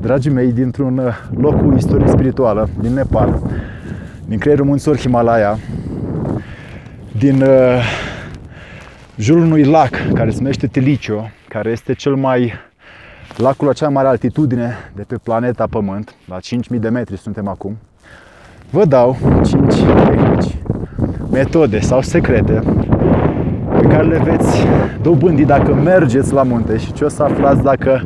dragii mei, dintr-un uh, loc cu istorie spirituală din Nepal, din creierul munților Himalaya, din uh, jurul unui lac care se numește Telicio, care este cel mai lacul la cea mai mare altitudine de pe planeta Pământ, la 5000 de metri suntem acum. Vă dau 5 tehnici, metode sau secrete pe care le veți dobândi dacă mergeți la munte și ce o să aflați dacă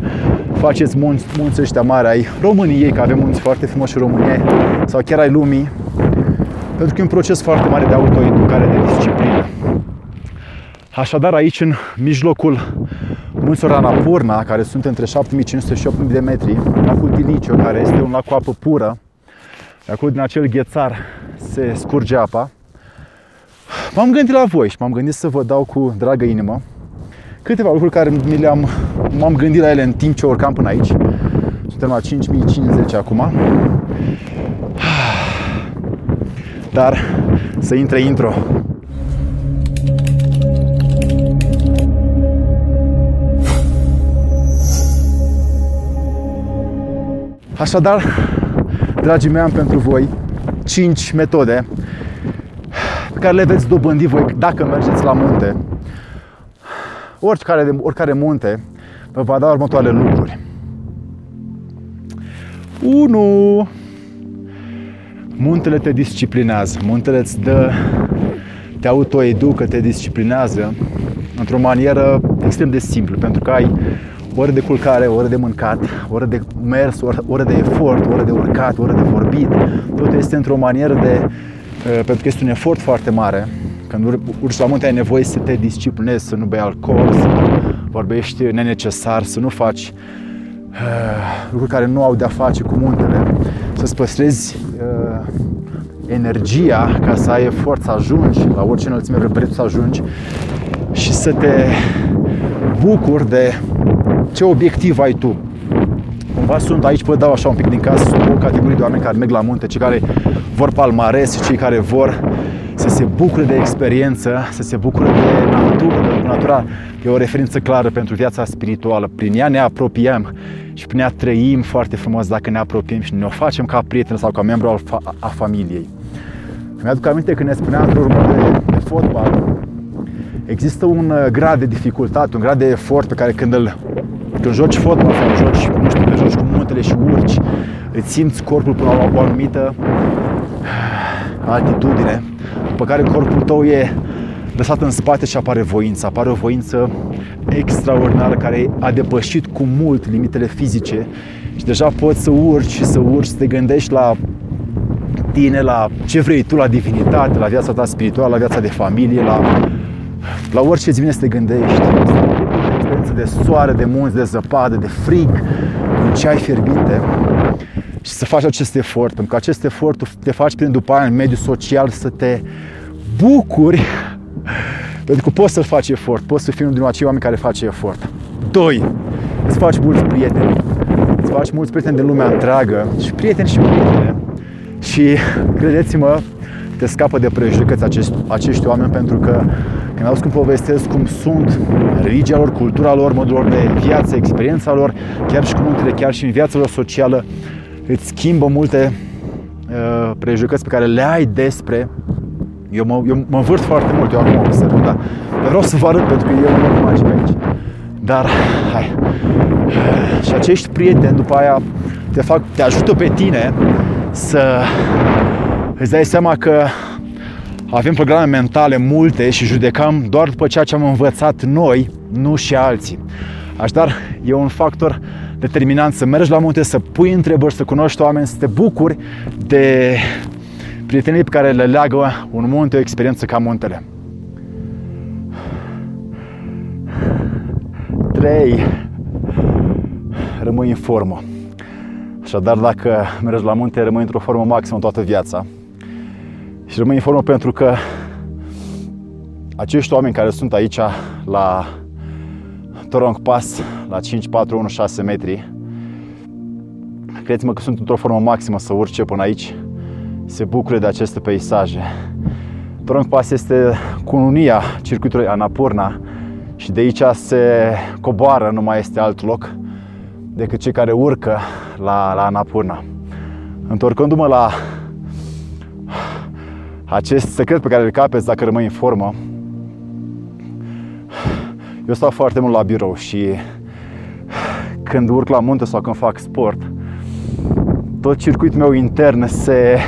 faceți munți, munți ăștia mari ai României, că avem munți foarte frumoși în România, sau chiar ai lumii, pentru că e un proces foarte mare de autoeducare, de disciplină. Așadar, aici, în mijlocul munților Anapurna, care sunt între 7500 și 8000 de metri, lacul Tilicio, care este un lac cu apă pură, de acolo din acel ghețar se scurge apa, m-am gândit la voi și m-am gândit să vă dau cu dragă inimă câteva lucruri care mi le-am, m-am gândit la ele în timp ce urcam până aici. Suntem la 5050 acum. Dar să intre intro. Așadar, dragii mei, am pentru voi 5 metode pe care le veți dobândi voi dacă mergeți la munte oricare, oricare munte vă va da următoarele lucruri. 1. Muntele te disciplinează. Muntele îți dă, te autoeducă, te disciplinează într-o manieră extrem de simplă, pentru că ai ore de culcare, ore de mâncat, ore de mers, ore de efort, ore de urcat, ore de vorbit. Totul este într-o manieră de, uh, pentru că este un efort foarte mare, când urci la munte ai nevoie să te disciplinezi, să nu bei alcool, să nu vorbești nenecesar, să nu faci uh, lucruri care nu au de-a face cu muntele, să-ți păstrezi uh, energia ca să ai efort să ajungi la orice înălțime vrei să ajungi și să te bucuri de ce obiectiv ai tu. Cumva sunt aici, vă dau așa un pic din casă, sunt o categorie de oameni care merg la munte, cei care vor palmares și cei care vor să se bucure de experiență, să se bucure de natură, pentru că natura e o referință clară pentru viața spirituală. Prin ea ne apropiem și prin ea trăim foarte frumos dacă ne apropiem și ne o facem ca prieten sau ca membru al fa- a familiei. Mi-aduc aminte când ne spunea într-o urmă de, de fotbal, există un uh, grad de dificultate, un grad de efort pe care când îl când joci fotbal sau joci, nu știu, când joci cu muntele și urci, îți simți corpul până la o anumită altitudine după care corpul tău e lăsat în spate și apare voința. Apare o voință extraordinară care a depășit cu mult limitele fizice și deja poți să urci și să urci, să te gândești la tine, la ce vrei tu, la divinitate, la viața ta spirituală, la viața de familie, la, la orice îți vine să te gândești. Experiență de soare, de munți, de zăpadă, de frig, un ceai fierbinte și să faci acest efort, pentru că acest efort te faci prin după aia în mediul social să te bucuri pentru că poți să faci efort, poți să fii unul din acei oameni care face efort. 2. Îți faci mulți prieteni. Îți faci mulți prieteni din lumea întreagă și prieteni și prietene. Și credeți-mă, te scapă de prejudecăți acești, acești oameni pentru că când auzi cum povestesc cum sunt religia lor, cultura lor, modul lor de viață, experiența lor, chiar și cu muntele, chiar și în viața lor socială, îți schimbă multe uh, prejudecăți pe care le ai despre eu mă, eu mă învârt foarte mult, eu acum observ, da? Dar vreau să vă arăt pentru că e un loc magic aici. Dar, hai. Și acești prieteni după aia te, fac, te ajută pe tine să îți dai seama că avem programe mentale multe și judecăm doar după ceea ce am învățat noi, nu și alții. Așadar, e un factor determinant să mergi la munte, să pui întrebări, să cunoști oameni, să te bucuri de prietenii pe care le leagă un munte, o experiență ca muntele. 3. Rămâi în formă. Așadar, dacă mergi la munte, rămâi într-o formă maximă toată viața. Și rămâi în formă pentru că acești oameni care sunt aici la Torong Pass, la 5, 4, 1, 6 metri, credeți-mă că sunt într-o formă maximă să urce până aici se bucure de aceste peisaje. Torong Pass este cununia circuitului Anapurna și de aici se coboară, nu mai este alt loc. decât cei care urcă la, la Anapurna. Întorcându-mă la acest secret pe care îl capeți dacă rămâi în formă, eu stau foarte mult la birou și când urc la munte sau când fac sport, tot circuitul meu intern se,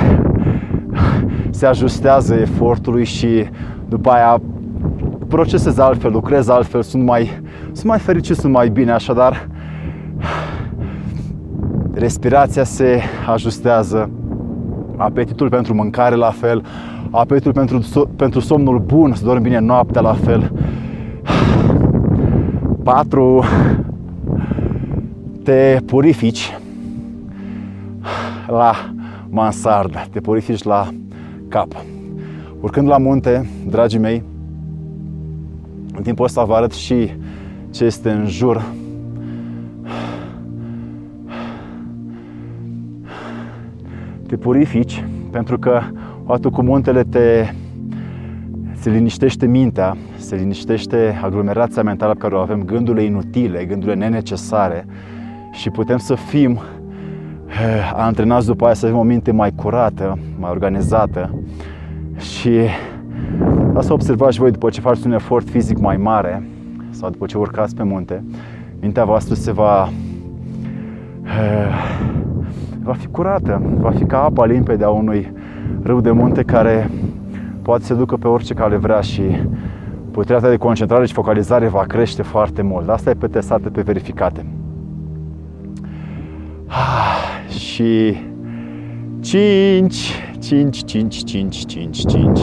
se ajustează efortului și după aia procesez altfel, lucrez altfel, sunt mai, sunt mai fericit, sunt mai bine, așadar respirația se ajustează, apetitul pentru mâncare la fel, apetitul pentru, pentru somnul bun, să dormi bine noaptea la fel. 4. Te purifici la mansardă, te purifici la cap. Urcând la munte, dragii mei, în timpul ăsta vă arăt și ce este în jur. Te purifici pentru că odată cu muntele te se liniștește mintea, se liniștește aglomerația mentală pe care o avem, gândurile inutile, gândurile nenecesare și putem să fim eh, antrenați după aia să avem o minte mai curată, mai organizată. Și asta observați și voi după ce faceți un efort fizic mai mare sau după ce urcați pe munte, mintea voastră se va eh, va fi curată, va fi ca apa limpede a unui râu de munte care poate să ducă pe orice cale vrea și puterea de concentrare și focalizare va crește foarte mult. Asta e pe testate, pe verificate. Ah, și 5, 5, 5, 5, 5, 5.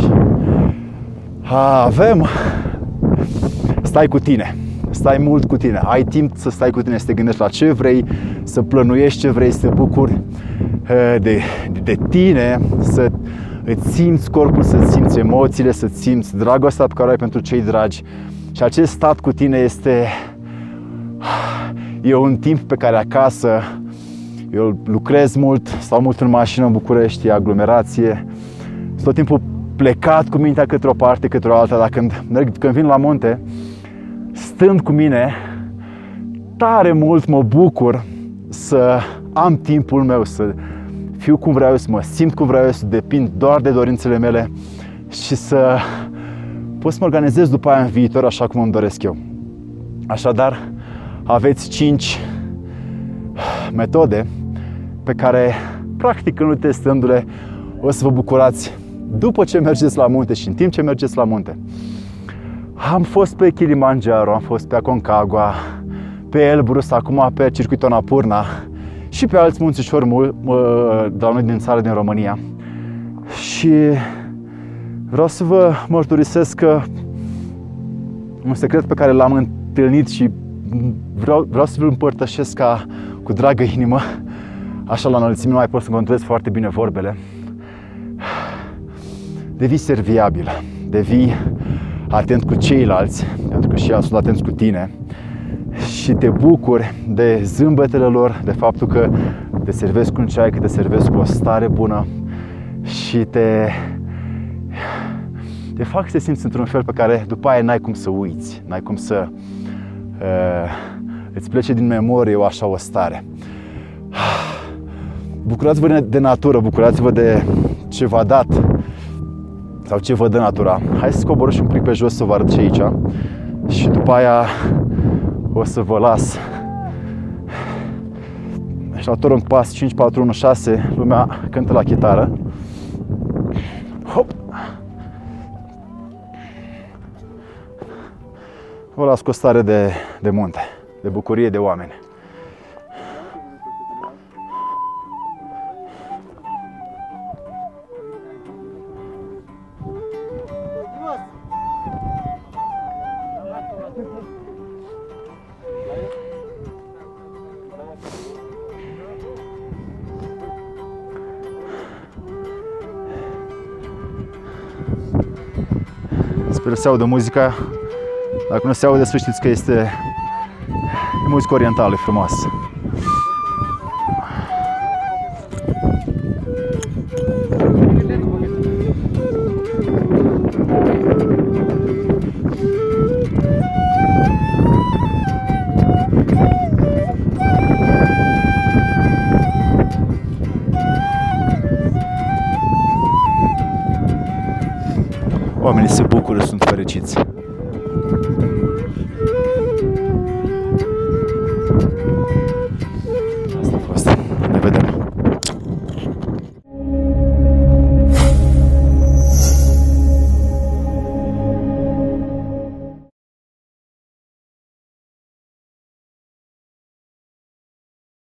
Avem. Stai cu tine. Stai mult cu tine. Ai timp să stai cu tine, să te gândești la ce vrei, să plănuiești ce vrei, să te bucuri eh, de, de tine, să îți simți corpul, să simți emoțiile, să simți dragostea pe care o ai pentru cei dragi. Și acest stat cu tine este e un timp pe care acasă eu lucrez mult, stau mult în mașină în București, e aglomerație, tot timpul plecat cu mintea către o parte, către o alta, dar când, merg, când vin la munte, stând cu mine, tare mult mă bucur să am timpul meu, să fiu cum vreau eu, să mă simt cum vreau eu, să depind doar de dorințele mele și să pot să mă organizez după aia în viitor așa cum îmi doresc eu. Așadar, aveți 5 metode pe care, practic, nu testându-le, o să vă bucurați după ce mergeți la munte și în timp ce mergeți la munte. Am fost pe Kilimanjaro, am fost pe Aconcagua, pe Elbrus, acum pe circuitul Napurna, și pe alți munțișori de la noi din țară, din România. Și vreau să vă mărturisesc că un secret pe care l-am întâlnit și vreau, vreau să vă împărtășesc ca cu dragă inimă, așa la înălțime mai pot să controlez foarte bine vorbele. Devii serviabil, devii atent cu ceilalți, pentru că și ei sunt atenți cu tine și te bucuri de zâmbetele lor, de faptul că te servesc cu un ceai, că te servesc cu o stare bună și te, te fac să te simți într-un fel pe care după aia n-ai cum să uiți, n-ai cum să uh, îți plece din memorie o așa o stare. Bucurați-vă de natură, bucurați-vă de ce v-a dat sau ce vă dă natura. Hai să coborâm și un pic pe jos să vă arăt și aici și după aia o să vă las și la un pas 5, 4, 1, 6 lumea cântă la chitară Hop! Vă las cu o stare de, de munte, de bucurie de oameni. Sper să se audă muzica. Dacă nu se aude, să știți că este e muzică orientală frumoasă.